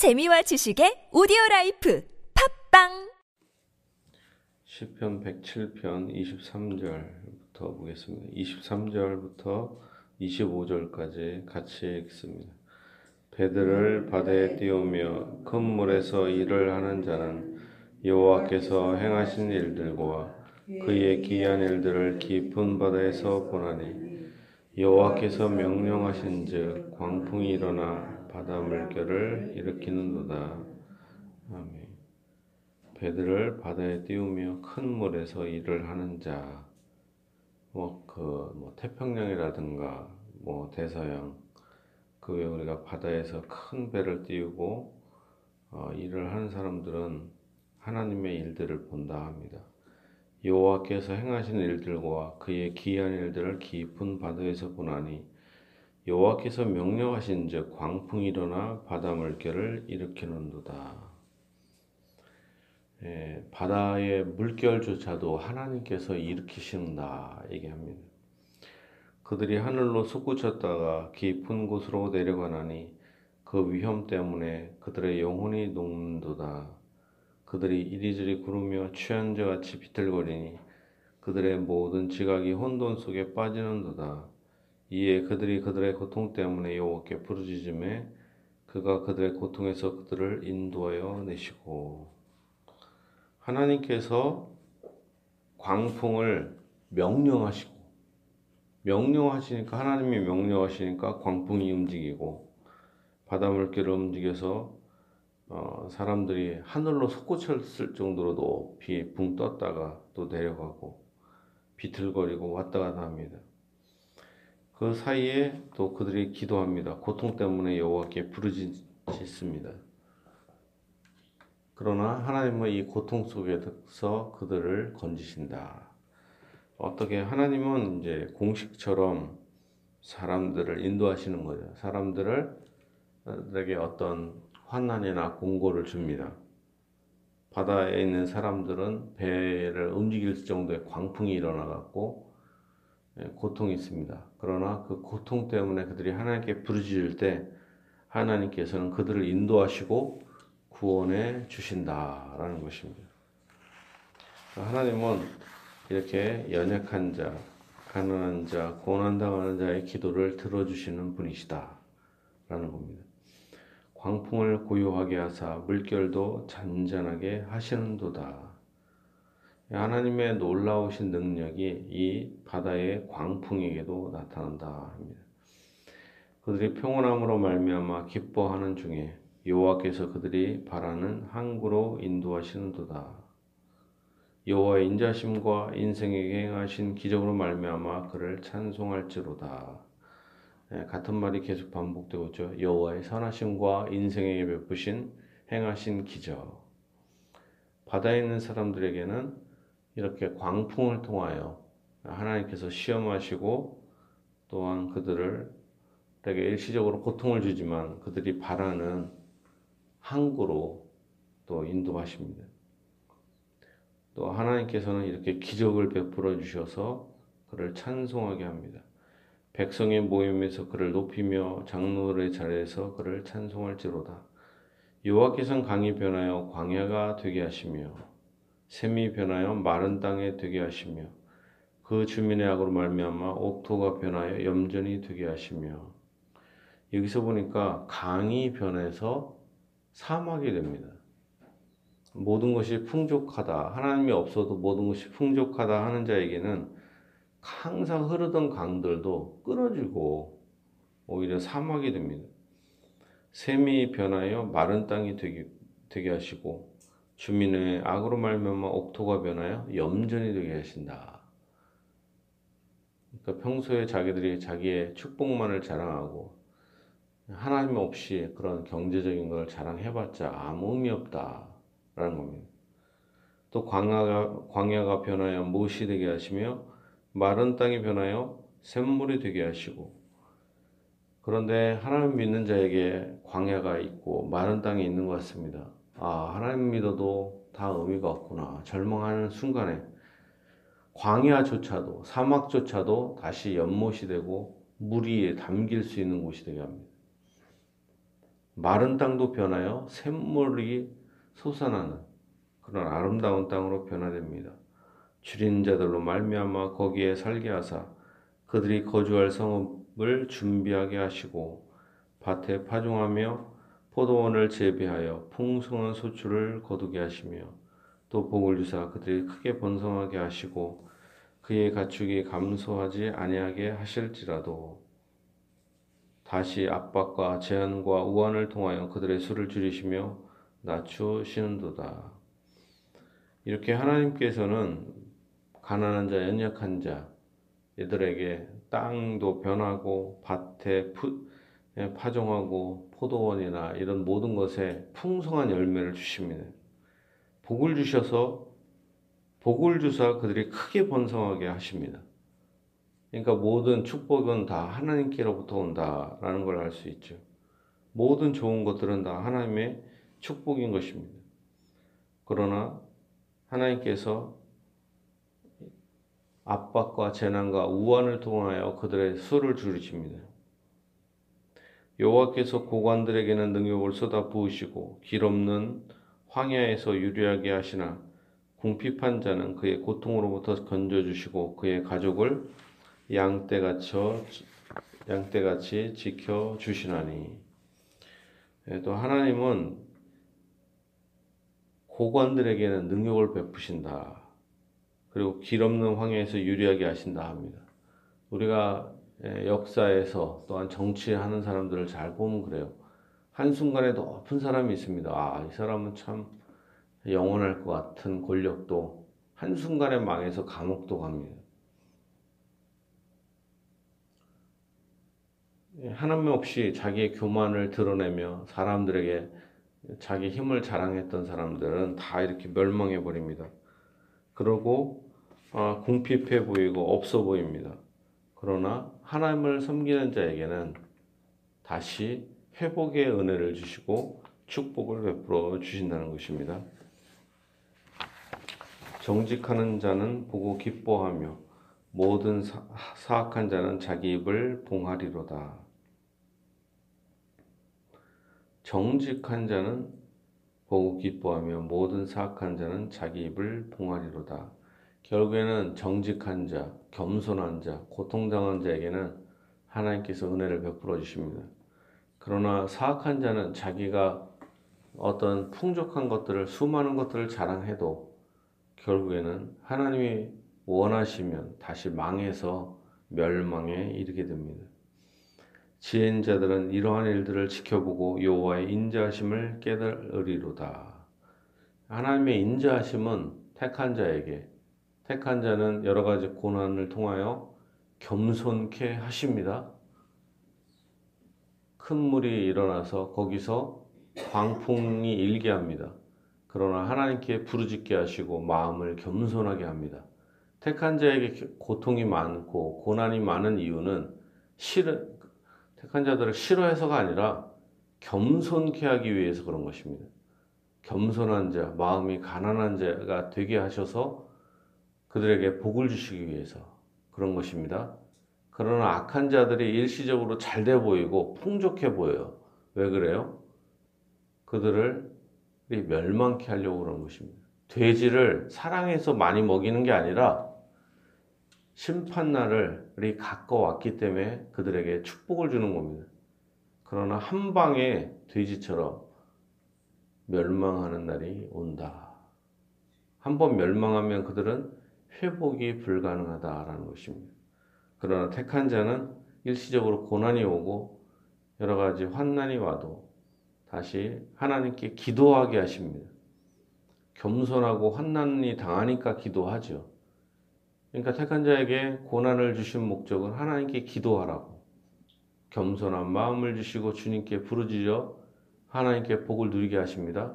재미와 지식의 오디오 라이프 팟빵 시편 107편 23절부터 보겠습니다. 23절부터 25절까지 같이 읽습니다. 배들을 바다에 띄우며 큰 물에서 일을 하는 자는 여호와께서 행하신 일들과 그의 기이한 일들을 깊은 바다에서 보나니 여호와께서 명령하신즉 광풍이 일어나 바다 물결을 일으키는도다. 아멘. 배들을 바다에 띄우며 큰 물에서 일을 하는 자, 뭐, 그, 뭐, 태평양이라든가, 뭐, 대서양, 그 외에 우리가 바다에서 큰 배를 띄우고, 어, 일을 하는 사람들은 하나님의 일들을 본다 합니다. 여호와께서 행하신 일들과 그의 기이한 일들을 깊은 바다에서 보나니, 여호와께서 명령하신즉 광풍이 일어나 바다 물결을 일으키는도다. 예, 바다의 물결조차도 하나님께서 일으키신다 얘기합니다. 그들이 하늘로 솟구쳤다가 깊은 곳으로 내려가나니 그 위험 때문에 그들의 영혼이 녹는도다. 그들이 이리저리 구르며 취한 자 같이 비틀거리니 그들의 모든 지각이 혼돈 속에 빠지는도다. 이에 그들이 그들의 고통 때문에 여호와께 부르짖음에 그가 그들의 고통에서 그들을 인도하여 내시고 하나님께서 광풍을 명령하시고 명령하시니까 하나님이 명령하시니까 광풍이 움직이고 바닷물결을 움직여서 어, 사람들이 하늘로 솟구쳤을 정도로 높이 붕 떴다가 또 내려가고 비틀거리고 왔다 갔다 합니다. 그 사이에 또 그들이 기도합니다. 고통 때문에 여호와께 부르짖습니다. 그러나 하나님은 이 고통 속에서 그들을 건지신다. 어떻게 하나님은 이제 공식처럼 사람들을 인도하시는 거죠. 사람들에게 어떤 환난이나 공고를 줍니다. 바다에 있는 사람들은 배를 움직일 정도의 광풍이 일어나 갖고 예, 고통이 있습니다. 그러나 그 고통 때문에 그들이 하나님께 부르짖을 때 하나님께서는 그들을 인도하시고 구원해 주신다라는 것입니다. 하나님은 이렇게 연약한 자, 가난한 자, 고난당하는 자의 기도를 들어주시는 분이시다라는 겁니다. 광풍을 고요하게 하사 물결도 잔잔하게 하시는도다. 하나님의 놀라우신 능력이 이 바다의 광풍에게도 나타난다 합니다. 그들이 평온함으로 말미암아 기뻐하는 중에 여호와께서 그들이 바라는 항구로 인도하시는도다. 여호와의 인자심과 인생에게 행하신 기적으로 말미암아 그를 찬송할지로다. 네, 같은 말이 계속 반복되고 있죠. 여호와의 선하심과 인생에게 베푸신 행하신 기적. 바다에 있는 사람들에게는 이렇게 광풍을 통하여 하나님께서 시험하시고 또한 그들을 되게 일시적으로 고통을 주지만 그들이 바라는 항구로 또 인도하십니다. 또 하나님께서는 이렇게 기적을 베풀어 주셔서 그를 찬송하게 합니다. 백성의 모임에서 그를 높이며 장로의 자리에서 그를 찬송할지로다. 여호와께서는 강이 변하여 광야가 되게 하시며 샘이 변하여 마른 땅에 되게 하시며 그 주민의 악으로 말미암아 옥토가 변하여 염전이 되게 하시며 여기서 보니까 강이 변해서 사막이 됩니다. 모든 것이 풍족하다. 하나님이 없어도 모든 것이 풍족하다 하는 자에게는 항상 흐르던 강들도 끊어지고 오히려 사막이 됩니다. 샘이 변하여 마른 땅이 되게, 되게 하시고 주민의 악으로 말미암아 옥토가 변하여 염전이 되게 하신다. 그러니까 평소에 자기들이 자기의 축복만을 자랑하고 하나님 없이 그런 경제적인 걸 자랑해봤자 아무 의미 없다라는 겁니다. 또 광야가, 광야가 변하여 못이 되게 하시며 마른 땅이 변하여 샘물이 되게 하시고 그런데 하나님 믿는 자에게 광야가 있고 마른 땅이 있는 것 같습니다. 아, 하나님 믿어도 다 의미가 없구나. 절망하는 순간에 광야조차도 사막조차도 다시 연못이 되고 물 위에 담길 수 있는 곳이 되게 합니다. 마른 땅도 변하여 샘물이 솟아나는 그런 아름다운 땅으로 변화됩니다. 줄인 자들로 말미암아 거기에 살게 하사 그들이 거주할 성읍을 준비하게 하시고 밭에 파종하며 포도원을 재배하여 풍성한 소출을 거두게 하시며 또 복을 주사 그들이 크게 번성하게 하시고 그의 가축이 감소하지 아니하게 하실지라도 다시 압박과 제한과 우환을 통하여 그들의 수를 줄이시며 낮추시는도다. 이렇게 하나님께서는 가난한 자, 연약한 자, 이들에게 땅도 변하고 밭에 예, 파종하고 포도원이나 이런 모든 것에 풍성한 열매를 주십니다. 복을 주셔서 복을 주사 그들이 크게 번성하게 하십니다. 그러니까 모든 축복은 다 하나님께로부터 온다라는 걸 알 수 있죠. 모든 좋은 것들은 다 하나님의 축복인 것입니다. 그러나 하나님께서 압박과 재난과 우환을 통하여 그들의 수를 줄이십니다. 여호와께서 고관들에게는 능력을 쏟아 부으시고 길 없는 황야에서 유리하게 하시나 궁핍한 자는 그의 고통으로부터 건져 주시고 그의 가족을 양떼같이 양떼같이 지켜 주시나니 예, 또 하나님은 고관들에게는 능력을 베푸신다. 그리고 길 없는 황야에서 유리하게 하신다 합니다. 우리가 예, 역사에서 또한 정치하는 사람들을 잘 보면 그래요. 한순간에 높은 사람이 있습니다. 아, 이 사람은 참 영원할 것 같은 권력도 한순간에 망해서 감옥도 갑니다. 하나님 없이 자기의 교만을 드러내며 사람들에게 자기 힘을 자랑했던 사람들은 다 이렇게 멸망해 버립니다. 그러고 아, 궁핍해 보이고 없어 보입니다. 그러나 하나님을 섬기는 자에게는 다시 회복의 은혜를 주시고 축복을 베풀어 주신다는 것입니다. 정직하는 자는 보고 기뻐하며 모든 사 악한 자는 자기 입을 봉하리로다. 정직한 자는 보고 기뻐하며 모든 사악한 자는 자기 입을 봉하리로다. 결국에는 정직한 자, 겸손한 자, 고통당한 자에게는 하나님께서 은혜를 베풀어 주십니다. 그러나 사악한 자는 자기가 어떤 풍족한 것들을 수많은 것들을 자랑해도 결국에는 하나님이 원하시면 다시 망해서 멸망에 이르게 됩니다. 지혜인 자들은 이러한 일들을 지켜보고 여호와의 인자하심을 깨달으리로다. 하나님의 인자하심은 택한 자에게 택한 자는 여러 가지 고난을 통하여 겸손케 하십니다. 큰 물이 일어나서 거기서 광풍이 일게 합니다. 그러나 하나님께 부르짖게 하시고 마음을 겸손하게 합니다. 택한 자에게 고통이 많고 고난이 많은 이유는 싫어, 택한 자들을 싫어해서가 아니라 겸손케 하기 위해서 그런 것입니다. 겸손한 자, 마음이 가난한 자가 되게 하셔서 그들에게 복을 주시기 위해서 그런 것입니다. 그러나 악한 자들이 일시적으로 잘 돼 보이고 풍족해 보여요. 왜 그래요? 그들을 멸망케 하려고 그런 것입니다. 돼지를 사랑해서 많이 먹이는 게 아니라 심판날을 가까웠기 때문에 그들에게 축복을 주는 겁니다. 그러나 한 방에 돼지처럼 멸망하는 날이 온다. 한 번 멸망하면 그들은 회복이 불가능하다라는 것입니다. 그러나 택한 자는 일시적으로 고난이 오고 여러 가지 환난이 와도 다시 하나님께 기도하게 하십니다. 겸손하고 환난이 당하니까 기도하죠. 그러니까 택한 자에게 고난을 주신 목적은 하나님께 기도하라고 겸손한 마음을 주시고 주님께 부르짖어 하나님께 복을 누리게 하십니다.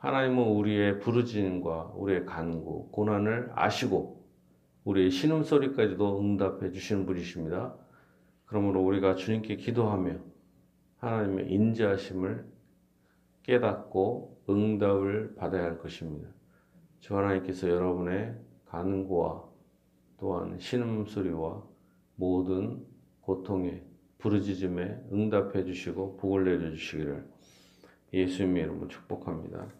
하나님은 우리의 부르짖음과 우리의 간구, 고난을 아시고 우리의 신음소리까지도 응답해 주시는 분이십니다. 그러므로 우리가 주님께 기도하며 하나님의 인자하심을 깨닫고 응답을 받아야 할 것입니다. 주 하나님께서 여러분의 간구와 또한 신음소리와 모든 고통에 부르짖음에 응답해 주시고 복을 내려 주시기를 예수님의 이름으로 축복합니다.